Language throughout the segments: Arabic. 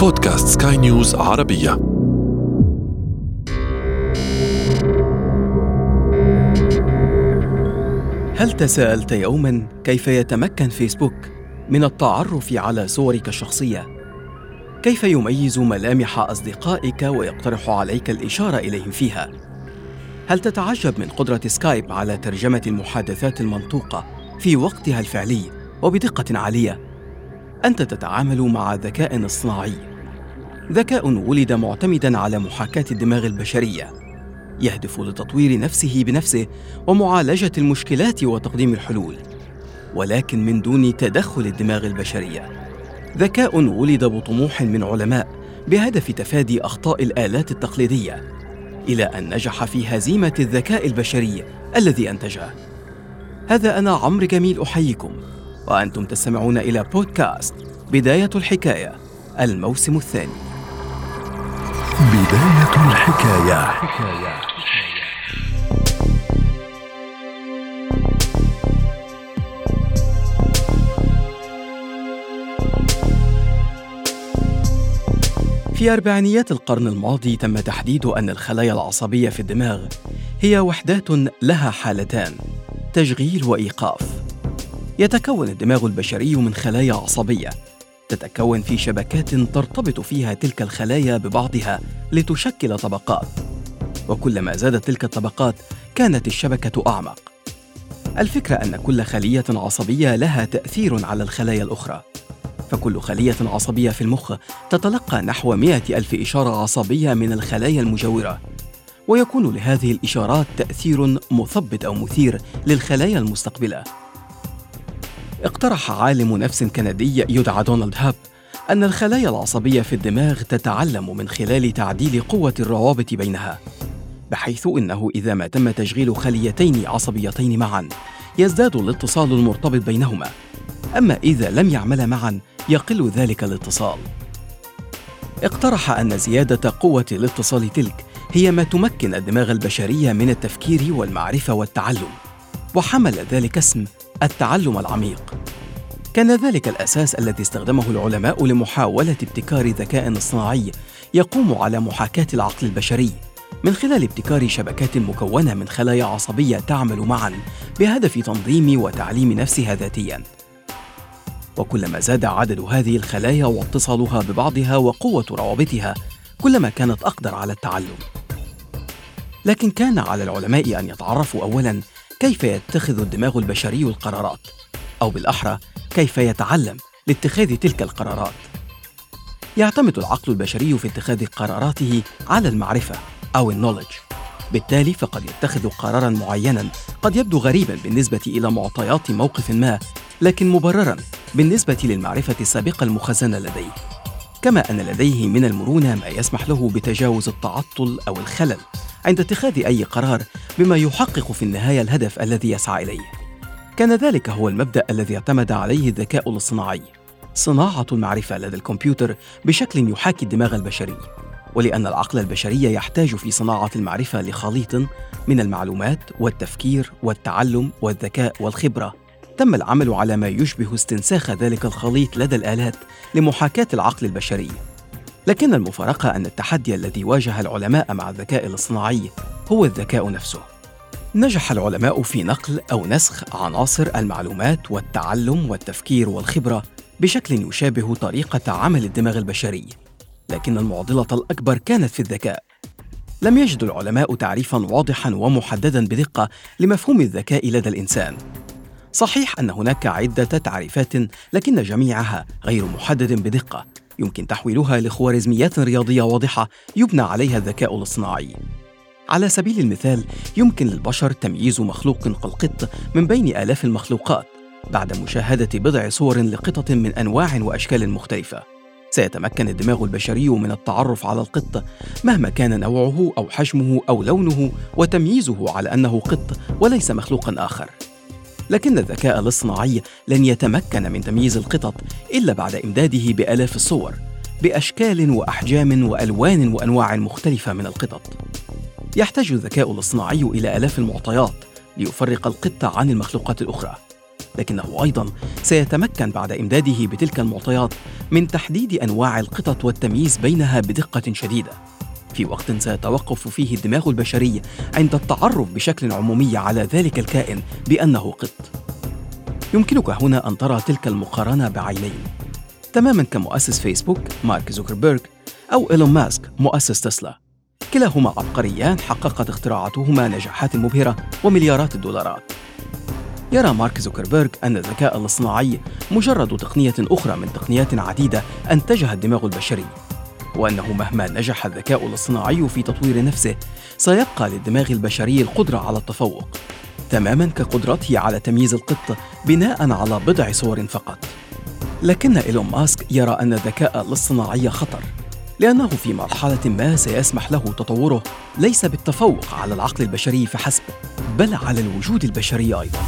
بودكاست سكاي نيوز عربية هل تساءلت يوما كيف يتمكن فيسبوك من التعرف على صورك الشخصية؟ كيف يميز ملامح أصدقائك ويقترح عليك الإشارة إليهم فيها؟ هل تتعجب من قدرة سكايب على ترجمة المحادثات المنطوقة في وقتها الفعلي وبدقة عالية؟ أنت تتعامل مع ذكاء اصطناعي ذكاء ولد معتمدا على محاكاة الدماغ البشرية يهدف لتطوير نفسه بنفسه ومعالجة المشكلات وتقديم الحلول ولكن من دون تدخل الدماغ البشرية. ذكاء ولد بطموح من علماء بهدف تفادي أخطاء الآلات التقليدية إلى أن نجح في هزيمة الذكاء البشري الذي أنتجه. هذا أنا عمرو جميل أحييكم. وأنتم تستمعون إلى بودكاست بداية الحكاية الموسم الثاني. بداية الحكاية. في أربعينيات القرن الماضي تم تحديد أن الخلايا العصبية في الدماغ هي وحدات لها حالتان تشغيل وإيقاف. يتكون الدماغ البشري من خلايا عصبية تتكون في شبكات ترتبط فيها تلك الخلايا ببعضها لتشكل طبقات. وكلما زادت تلك الطبقات كانت الشبكة أعمق. الفكرة أن كل خلية عصبية لها تأثير على الخلايا الأخرى. فكل خلية عصبية في المخ تتلقى نحو مئة ألف إشارة عصبية من الخلايا المجاورة. ويكون لهذه الإشارات تأثير مثبط أو مثير للخلايا المستقبلة. اقترح عالم نفس كندي يدعى دونالد هاب أن الخلايا العصبية في الدماغ تتعلم من خلال تعديل قوة الروابط بينها بحيث إنه إذا ما تم تشغيل خليتين عصبيتين معا يزداد الاتصال المرتبط بينهما. أما إذا لم يعملا معا يقل ذلك الاتصال. اقترح أن زيادة قوة الاتصال تلك هي ما تمكن الدماغ البشري من التفكير والمعرفة والتعلم وحمل ذلك اسم التعلم العميق. كان ذلك الأساس الذي استخدمه العلماء لمحاولة ابتكار ذكاء اصطناعي يقوم على محاكاة العقل البشري. من خلال ابتكار شبكات مكونة من خلايا عصبية تعمل معا بهدف تنظيم وتعليم نفسها ذاتيا. وكلما زاد عدد هذه الخلايا واتصالها ببعضها وقوة روابطها كلما كانت أقدر على التعلم. لكن كان على العلماء أن يتعرفوا اولا كيف يتخذ الدماغ البشري القرارات؟ أو بالأحرى كيف يتعلم لاتخاذ تلك القرارات؟ يعتمد العقل البشري في اتخاذ قراراته على المعرفة أو النولج. بالتالي فقد يتخذ قرارا معينا. قد يبدو غريبا بالنسبة إلى معطيات موقف ما لكن مبررا بالنسبة للمعرفة السابقة المخزنة لديه. كما أن لديه من المرونة ما يسمح له بتجاوز التعطل أو الخلل. عند اتخاذ أي قرار بما يحقق في النهاية الهدف الذي يسعى إليه. كان ذلك هو المبدأ الذي اعتمد عليه الذكاء الاصطناعي صناعة المعرفة لدى الكمبيوتر بشكل يحاكي الدماغ البشري. ولأن العقل البشري يحتاج في صناعة المعرفة لخليط من المعلومات والتفكير والتعلم والذكاء والخبرة. تم العمل على ما يشبه استنساخ ذلك الخليط لدى الآلات لمحاكاة العقل البشري. لكن المفارقة أن التحدي الذي واجه العلماء مع الذكاء الاصطناعي هو الذكاء نفسه. نجح العلماء في نقل أو نسخ عناصر المعلومات والتعلم والتفكير والخبرة بشكل يشابه طريقة عمل الدماغ البشري لكن المعضلة الأكبر كانت في الذكاء. لم يجد العلماء تعريفا واضحا ومحددا بدقة لمفهوم الذكاء لدى الإنسان. صحيح أن هناك عدة تعريفات لكن جميعها غير محدد بدقة. يمكن تحويلها لخوارزميات رياضية واضحة يبنى عليها الذكاء الاصطناعي على سبيل المثال يمكن للبشر تمييز مخلوق كالقط من بين آلاف المخلوقات بعد مشاهدة بضع صور لقطط من أنواع وأشكال مختلفة. سيتمكن الدماغ البشري من التعرف على القط مهما كان نوعه أو حجمه أو لونه وتمييزه على أنه قط وليس مخلوقا آخر. لكن الذكاء الاصطناعي لن يتمكن من تمييز القطط إلا بعد إمداده بآلاف الصور بأشكال وأحجام وألوان وأنواع مختلفة من القطط. يحتاج الذكاء الاصطناعي إلى آلاف المعطيات ليفرق القطة عن المخلوقات الأخرى لكنه أيضا سيتمكن بعد إمداده بتلك المعطيات من تحديد أنواع القطط والتمييز بينها بدقة شديدة في وقت سيتوقف فيه الدماغ البشري عند التعرف بشكل عمومي على ذلك الكائن بأنه قط. يمكنك هنا أن ترى تلك المقارنة بعينين. تماما كمؤسس فيسبوك مارك زوكربيرغ أو إيلون ماسك مؤسس تسلا. كلاهما عبقريان حققت اختراعاتهما نجاحات مبهرة ومليارات الدولارات. يرى مارك زوكربيرغ أن الذكاء الاصطناعي مجرد تقنية أخرى من تقنيات عديدة أنتجها الدماغ البشري. وأنه مهما نجح الذكاء الاصطناعي في تطوير نفسه سيبقى للدماغ البشري القدرة على التفوق تماما كقدرته على تمييز القط بناء على بضع صور فقط. لكن إيلون ماسك يرى أن الذكاء الاصطناعي خطر لأنه في مرحلة ما سيسمح له تطوره ليس بالتفوق على العقل البشري فحسب بل على الوجود البشري أيضاً.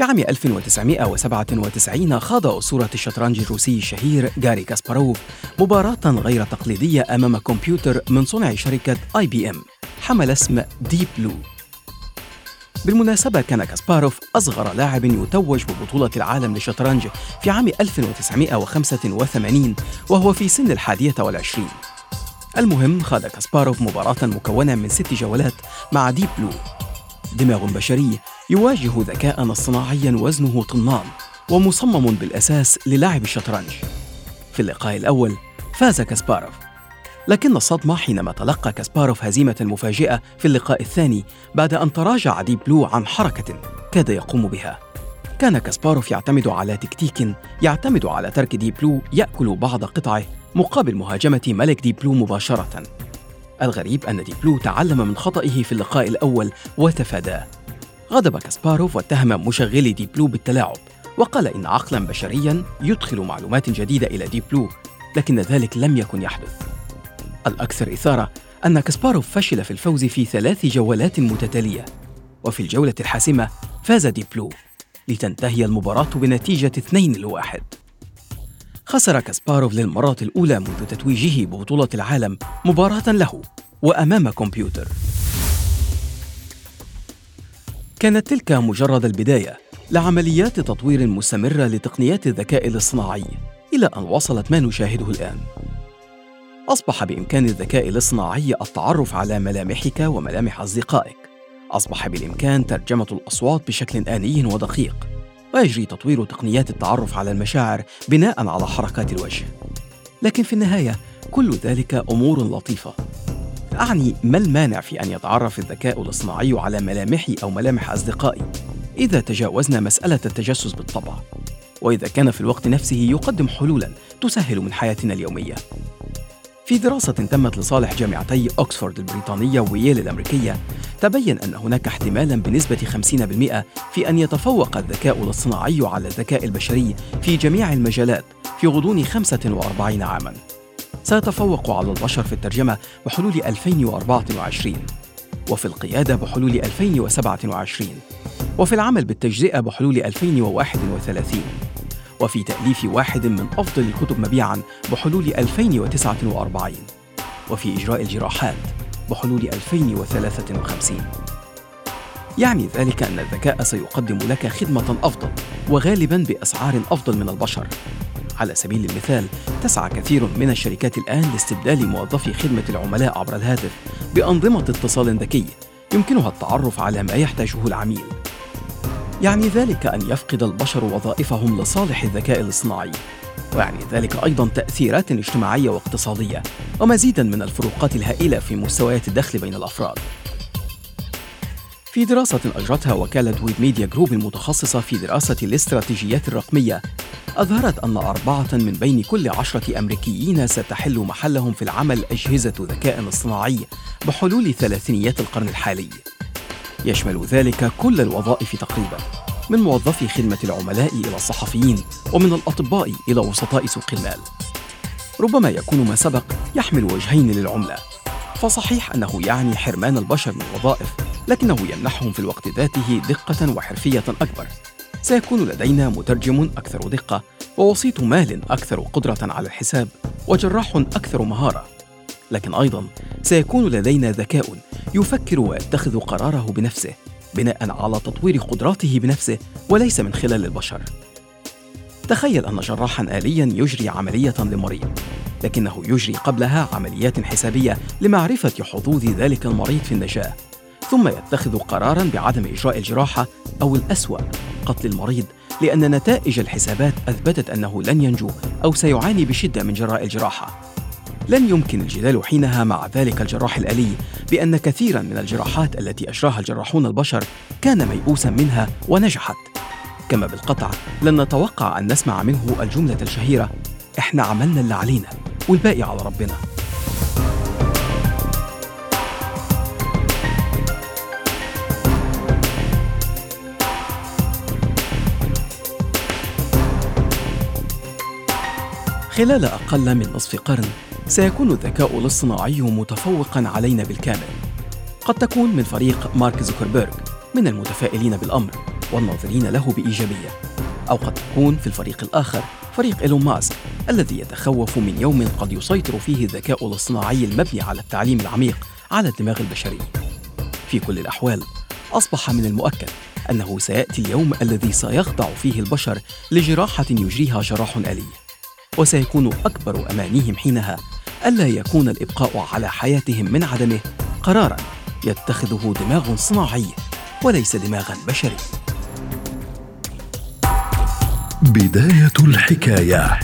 في عام 1997 خاض أسطورة الشطرنج الروسي الشهير جاري كاسباروف مباراة غير تقليدية أمام كمبيوتر من صنع شركة IBM حمل اسم Deep Blue بالمناسبة كان كاسباروف أصغر لاعب يتوج ببطولة العالم للشطرنج في عام 1985 وهو في سن الحادية والعشرين. المهم خاض كاسباروف مباراة مكونة من ست جولات مع Deep Blue دماغ بشري يواجه ذكاء اصطناعيا وزنه طنان ومصمم بالأساس للعب الشطرنج. في اللقاء الأول فاز كاسباروف لكن الصدمة حينما تلقى كاسباروف هزيمة مفاجئة في اللقاء الثاني بعد أن تراجع Deep Blue عن حركة كاد يقوم بها. كان كاسباروف يعتمد على تكتيك يعتمد على ترك Deep Blue يأكل بعض قطعه مقابل مهاجمة ملك Deep Blue مباشرة. الغريب أن Deep Blue تعلم من خطئه في اللقاء الأول وتفاداه. غضب كاسباروف واتهم مشغلي Deep Blue بالتلاعب وقال إن عقلا بشريا يدخل معلومات جديدة إلى Deep Blue لكن ذلك لم يكن يحدث. الأكثر إثارة أن كاسباروف فشل في الفوز في ثلاث جولات متتالية وفي الجولة الحاسمة فاز ديب بلو لتنتهي المباراة بنتيجة 2 لواحد. خسر كاسباروف للمرة الأولى منذ تتويجه ببطولة العالم مباراة له وأمام كمبيوتر. كانت تلك مجرد البداية لعمليات تطوير مستمرة لتقنيات الذكاء الاصطناعي إلى أن وصلت ما نشاهده الآن. أصبح بإمكان الذكاء الاصطناعي التعرف على ملامحك وملامح أصدقائك. أصبح بالإمكان ترجمة الأصوات بشكل آني ودقيق. ويجري تطوير تقنيات التعرف على المشاعر بناء على حركات الوجه. لكن في النهاية كل ذلك أمور لطيفة أعني ما المانع في أن يتعرف الذكاء الاصطناعي على ملامحي أو ملامح أصدقائي إذا تجاوزنا مسألة التجسس بالطبع؟ وإذا كان في الوقت نفسه يقدم حلولا تسهل من حياتنا اليومية. في دراسة تمت لصالح جامعتي أكسفورد البريطانية وييل الأمريكية تبين أن هناك احتمالا بنسبة 50% في أن يتفوق الذكاء الاصطناعي على الذكاء البشري في جميع المجالات في غضون 45 عاماً. سيتفوق على البشر في الترجمة بحلول 2024 وفي القيادة بحلول 2027 وفي العمل بالتجزئة بحلول 2031 وفي تأليف واحد من أفضل الكتب مبيعاً بحلول 2049 وفي إجراء الجراحات بحلول 2053 يعني ذلك أن الذكاء سيقدم لك خدمة أفضل وغالباً بأسعار أفضل من البشر. على سبيل المثال تسعى كثير من الشركات الآن لاستبدال موظفي خدمة العملاء عبر الهاتف بأنظمة اتصال ذكي يمكنها التعرف على ما يحتاجه العميل. يعني ذلك أن يفقد البشر وظائفهم لصالح الذكاء الاصطناعي ويعني ذلك أيضا تأثيرات اجتماعية واقتصادية ومزيدا من الفروقات الهائلة في مستويات الدخل بين الأفراد. في دراسة أجرتها وكالة ويب ميديا جروب المتخصصة في دراسة الاستراتيجيات الرقمية. أظهرت أن أربعة من بين كل عشرة أمريكيين ستحل محلهم في العمل أجهزة ذكاء اصطناعي بحلول ثلاثينيات القرن الحالي. يشمل ذلك كل الوظائف تقريبا من موظفي خدمة العملاء إلى الصحفيين ومن الأطباء إلى وسطاء سوق المال. ربما يكون ما سبق يحمل وجهين للعملة. فصحيح أنه يعني حرمان البشر من الوظائف لكنه يمنحهم في الوقت ذاته دقة وحرفية أكبر. سيكون لدينا مترجم أكثر دقة ووسيط مال أكثر قدرة على الحساب وجراح أكثر مهارة. لكن أيضا سيكون لدينا ذكاء يفكر ويتخذ قراره بنفسه بناء على تطوير قدراته بنفسه وليس من خلال البشر. تخيل أن جراحا آليا يجري عملية لمريض لكنه يجري قبلها عمليات حسابية لمعرفة حظوظ ذلك المريض في النجاة ثم يتخذ قرارا بعدم إجراء الجراحة أو الأسوأ قتل المريض لأن نتائج الحسابات أثبتت أنه لن ينجو أو سيعاني بشدة من جراء الجراحة. لن يمكن الجدال حينها مع ذلك الجراح الآلي بأن كثيرا من الجراحات التي أجراها الجراحون البشر كان ميؤوسا منها ونجحت. كما بالقطع لن نتوقع أن نسمع منه الجملة الشهيرة إحنا عملنا اللي علينا والباقي على ربنا. خلال أقل من نصف قرن سيكون الذكاء الاصطناعي متفوقا علينا بالكامل. قد تكون من فريق مارك زوكربيرغ من المتفائلين بالأمر. والناظرين له بإيجابية. أو قد تكون في الفريق الآخر فريق إيلون ماسك الذي يتخوف من يوم قد يسيطر فيه الذكاء الاصطناعي المبني على التعليم العميق على الدماغ البشري. في كل الأحوال أصبح من المؤكد أنه سيأتي اليوم الذي سيخضع فيه البشر لجراحة يجريها جراح آلي. وسيكون أكبر أمانيهم حينها ألا يكون الإبقاء على حياتهم من عدمه قرارا يتخذه دماغ صناعي وليس دماغا بشري. بداية الحكاية.